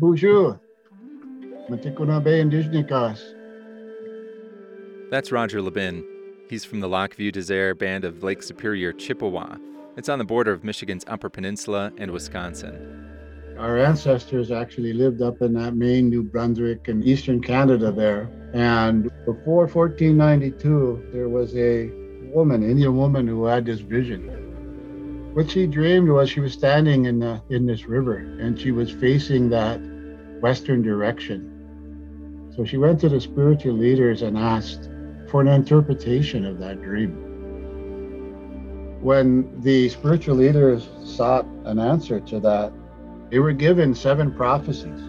Bonjour. Matikunabe. That's Roger LaBine. He's from the Lac Vieux Desert band of Lake Superior Chippewa. It's on the border of Michigan's Upper Peninsula and Wisconsin. Our ancestors actually lived up in that Maine, New Brunswick, and eastern Canada there. And before 1492, there was a woman, Indian woman, who had this vision. What she dreamed was she was standing in the in this river and she was facing that western direction. So she went to the spiritual leaders and asked for an interpretation of that dream. When the spiritual leaders sought an answer to that, they were given seven prophecies.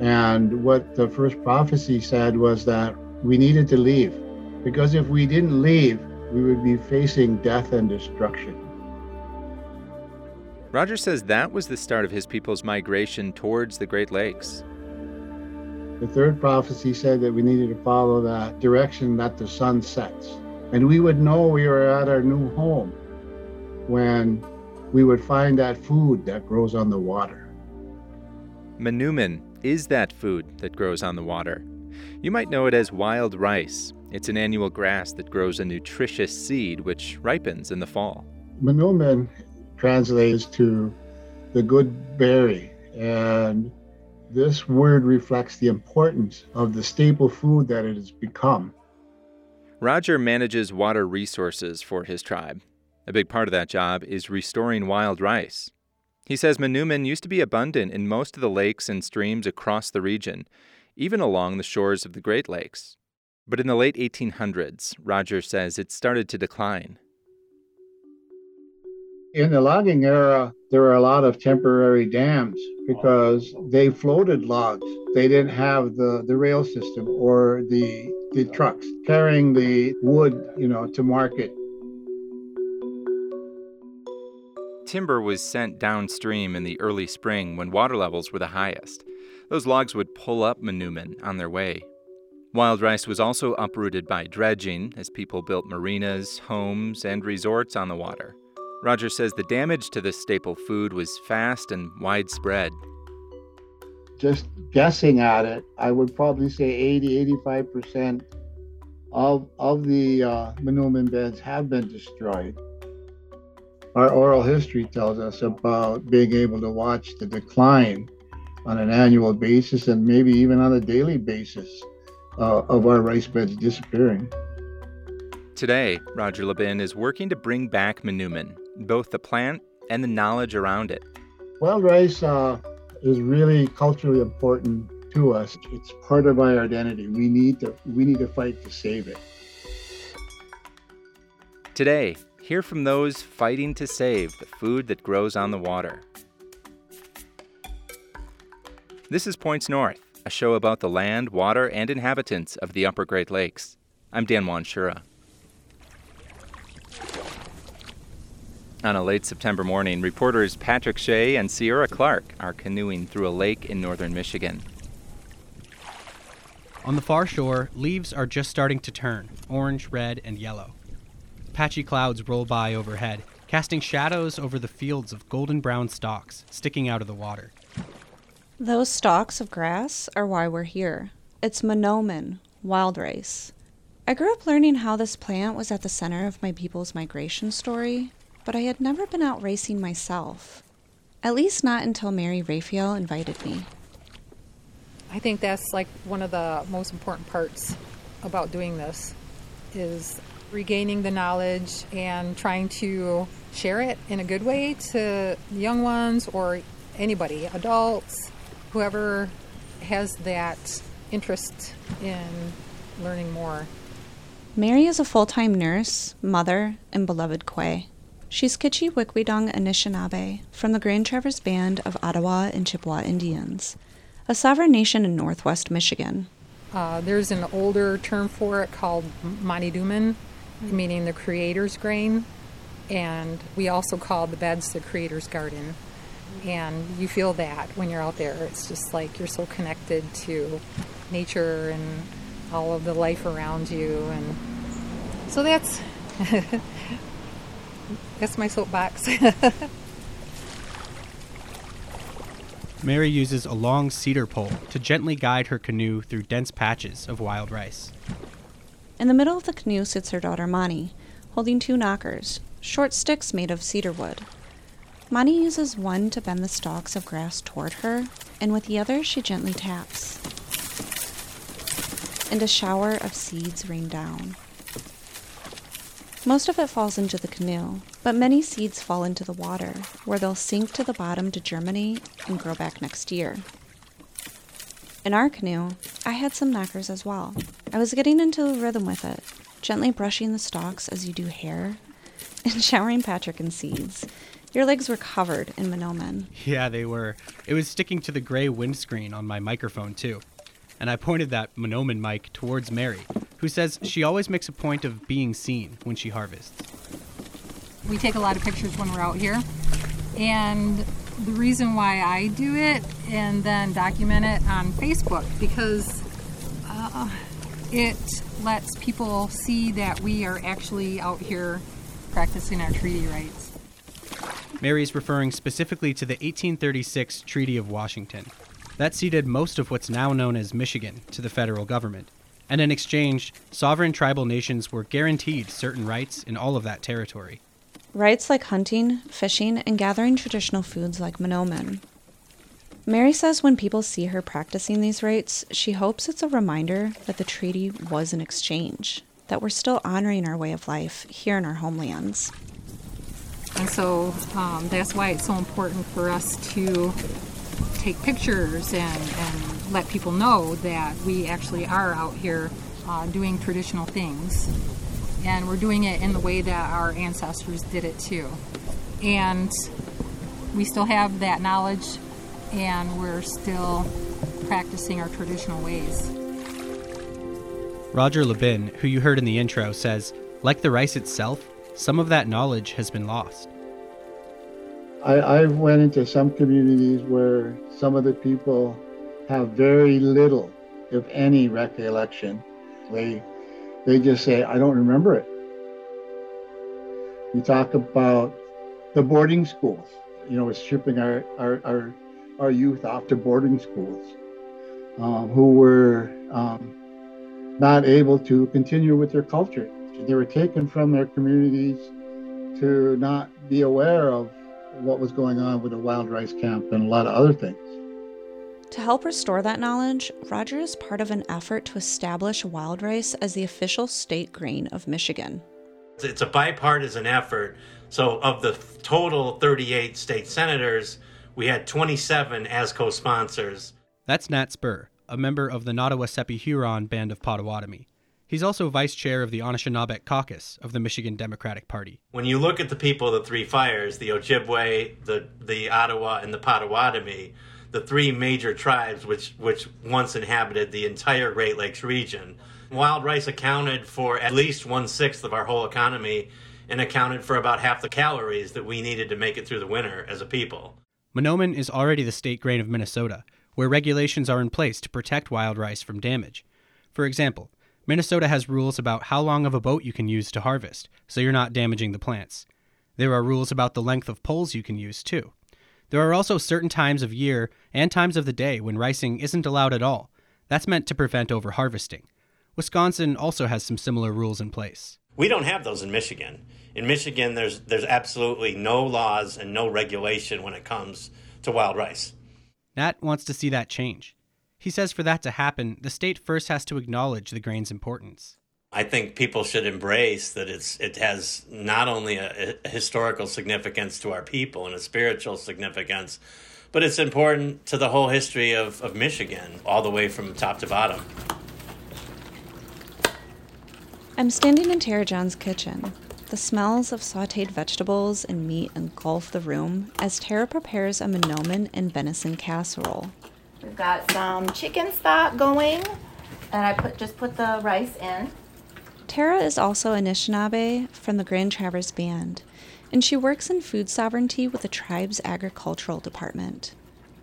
And what the first prophecy said was that we needed to leave because if we didn't leave, we would be facing death and destruction. Roger says that was the start of his people's migration towards the Great Lakes. The third prophecy said that we needed to follow that direction that the sun sets. And we would know we were at our new home when we would find that food that grows on the water. Manoomin is that food that grows on the water. You might know it as wild rice. It's an annual grass that grows a nutritious seed which ripens in the fall. Manoomin translates to the good berry, and this word reflects the importance of the staple food that it has become. Roger manages water resources for his tribe. A big part of that job is restoring wild rice. He says Manoomin used to be abundant in most of the lakes and streams across the region, even along the shores of the Great Lakes. But in the late 1800s, Roger says it started to decline. In the logging era, there were a lot of temporary dams because they floated logs. They didn't have the, the rail system or the, the trucks carrying the wood, you know, to market timber was sent downstream in the early spring when water levels were the highest. Those logs would pull up Manoomin on their way. Wild rice was also uprooted by dredging as people built marinas, homes, and resorts on the water. Roger says the damage to this staple food was fast and widespread. Just guessing at it, I would probably say 80 85% of, of the uh, Manoomin beds have been destroyed our oral history tells us about being able to watch the decline on an annual basis and maybe even on a daily basis uh, of our rice beds disappearing. Today, Roger LaBine is working to bring back Manoomin, both the plant and the knowledge around it. Wild rice uh, is really culturally important to us. It's part of our identity. We need to we need to fight to save it. Today, Hear from those fighting to save the food that grows on the water. This is Points North, a show about the land, water, and inhabitants of the Upper Great Lakes. I'm Dan Wanschura. On a late September morning, reporters Patrick Shea and Sierra Clark are canoeing through a lake in northern Michigan. On the far shore, leaves are just starting to turn orange, red, and yellow. Patchy clouds roll by overhead, casting shadows over the fields of golden brown stalks sticking out of the water. Those stalks of grass are why we're here. It's Manoomin, wild rice. I grew up learning how this plant was at the center of my people's migration story, but I had never been out racing myself. At least not until Mary Raphael invited me. I think that's like one of the most important parts about doing this is regaining the knowledge and trying to share it in a good way to young ones or anybody, adults, whoever has that interest in learning more. Mary is a full time nurse, mother, and beloved Kwe. She's Kitchi Wikwidong Anishinaabe from the Grand Traverse Band of Ottawa and Chippewa Indians, a sovereign nation in northwest Michigan. Uh, there's an older term for it called Maniduman, meaning the creator's grain. And we also call the beds the creator's garden. And you feel that when you're out there. It's just like you're so connected to nature and all of the life around you. And so that's that's my soapbox. Mary uses a long cedar pole to gently guide her canoe through dense patches of wild rice. In the middle of the canoe sits her daughter Mani, holding two knockers, short sticks made of cedar wood. Mani uses one to bend the stalks of grass toward her, and with the other she gently taps. And a shower of seeds rain down. Most of it falls into the canoe, but many seeds fall into the water, where they'll sink to the bottom to germinate and grow back next year. In our canoe, I had some knockers as well. I was getting into a rhythm with it, gently brushing the stalks as you do hair, and showering Patrick in seeds. Your legs were covered in Manoomin. Yeah, they were. It was sticking to the gray windscreen on my microphone, too. And I pointed that Manoomin mic towards Mary, who says she always makes a point of being seen when she harvests. We take a lot of pictures when we're out here, and the reason why I do it and then document it on Facebook because uh, it lets people see that we are actually out here practicing our treaty rights. Mary is referring specifically to the 1836 Treaty of Washington. That ceded most of what's now known as Michigan to the federal government and in exchange, sovereign tribal nations were guaranteed certain rights in all of that territory. Rights like hunting, fishing, and gathering traditional foods like Manoomin. Mary says when people see her practicing these rights, she hopes it's a reminder that the treaty was an exchange, that we're still honoring our way of life here in our homelands. And so um, that's why it's so important for us to take pictures and, and let people know that we actually are out here uh, doing traditional things. And we're doing it in the way that our ancestors did it too. And we still have that knowledge and we're still practicing our traditional ways. Roger LaBine, who you heard in the intro, says, like the rice itself, some of that knowledge has been lost. I, I went into some communities where some of the people have very little, if any, recollection. They, they just say, I don't remember it. You talk about the boarding schools, you know, shipping our, our, our, our youth off to boarding schools um, who were um, not able to continue with their culture. They were taken from their communities to not be aware of what was going on with the wild rice camp and a lot of other things. To help restore that knowledge, Roger is part of an effort to establish wild rice as the official state grain of Michigan. It's a bipartisan effort. So, of the total 38 state senators, we had 27 as co sponsors. That's Nat Spur, a member of the Nottawaseppi Huron Band of Potawatomi. He's also vice chair of the Anishinaabeg Caucus of the Michigan Democratic Party. When you look at the people of the three fires, the Ojibwe, the, the Ottawa, and the Potawatomi, the three major tribes which, which once inhabited the entire Great Lakes region. Wild rice accounted for at least one sixth of our whole economy and accounted for about half the calories that we needed to make it through the winter as a people. Manoomin is already the state grain of Minnesota, where regulations are in place to protect wild rice from damage. For example, Minnesota has rules about how long of a boat you can use to harvest, so you're not damaging the plants. There are rules about the length of poles you can use, too. There are also certain times of year and times of the day when ricing isn't allowed at all. That's meant to prevent overharvesting. Wisconsin also has some similar rules in place. We don't have those in Michigan. In Michigan, there's there's absolutely no laws and no regulation when it comes to wild rice. Nat wants to see that change. He says for that to happen, the state first has to acknowledge the grain's importance. I think people should embrace that it's it has not only a, a, historical significance to our people and a spiritual significance, but it's important to the whole history of, of Michigan, all the way from top to bottom. I'm standing in Tara John's kitchen. The smells of sauteed vegetables and meat engulf the room as Tara prepares a Manoomin and venison casserole. We've got some chicken stock going, and I put just put the rice in. Tara is also Anishinaabe from the Grand Traverse Band, and she works in food sovereignty with the tribe's agricultural department.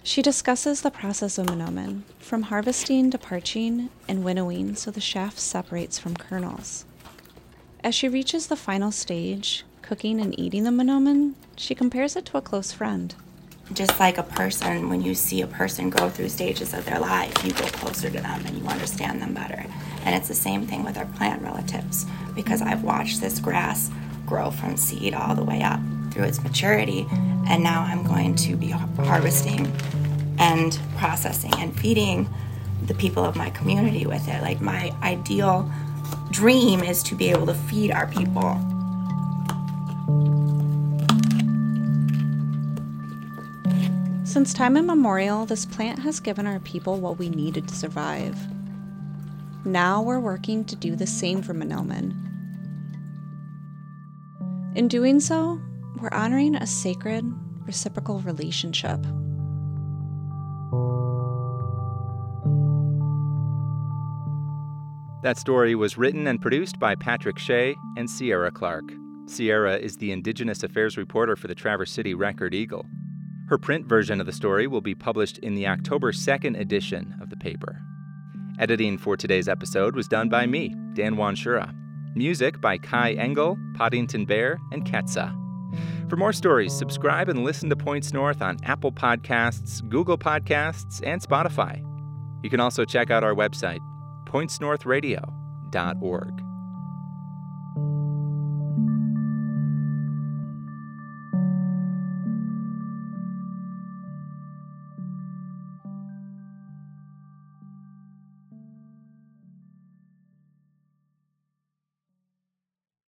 She discusses the process of Manoomin, from harvesting to parching and winnowing so the chaff separates from kernels. As she reaches the final stage, cooking and eating the Manoomin, she compares it to a close friend. just like a person, when you see a person go through stages of their life, you go closer to them and you understand them better. And it's the same thing with our plant relatives because I've watched this grass grow from seed all the way up through its maturity, and now I'm going to be harvesting and processing and feeding the people of my community with it. Like, my ideal dream is to be able to feed our people. Since time immemorial, this plant has given our people what we needed to survive. Now we're working to do the same for Manoomin. In doing so, we're honoring a sacred, reciprocal relationship. That story was written and produced by Patrick Shea and Sierra Clark. Sierra is the Indigenous Affairs reporter for the Traverse City Record Eagle. Her print version of the story will be published in the October 2nd edition of the paper. Editing for today's episode was done by me, Dan Wanschura. Music by Kai Engel, Poddington Bear, and Ketsa. For more stories, subscribe and listen to Points North on Apple Podcasts, Google Podcasts, and Spotify. You can also check out our website, pointsnorthradio.org.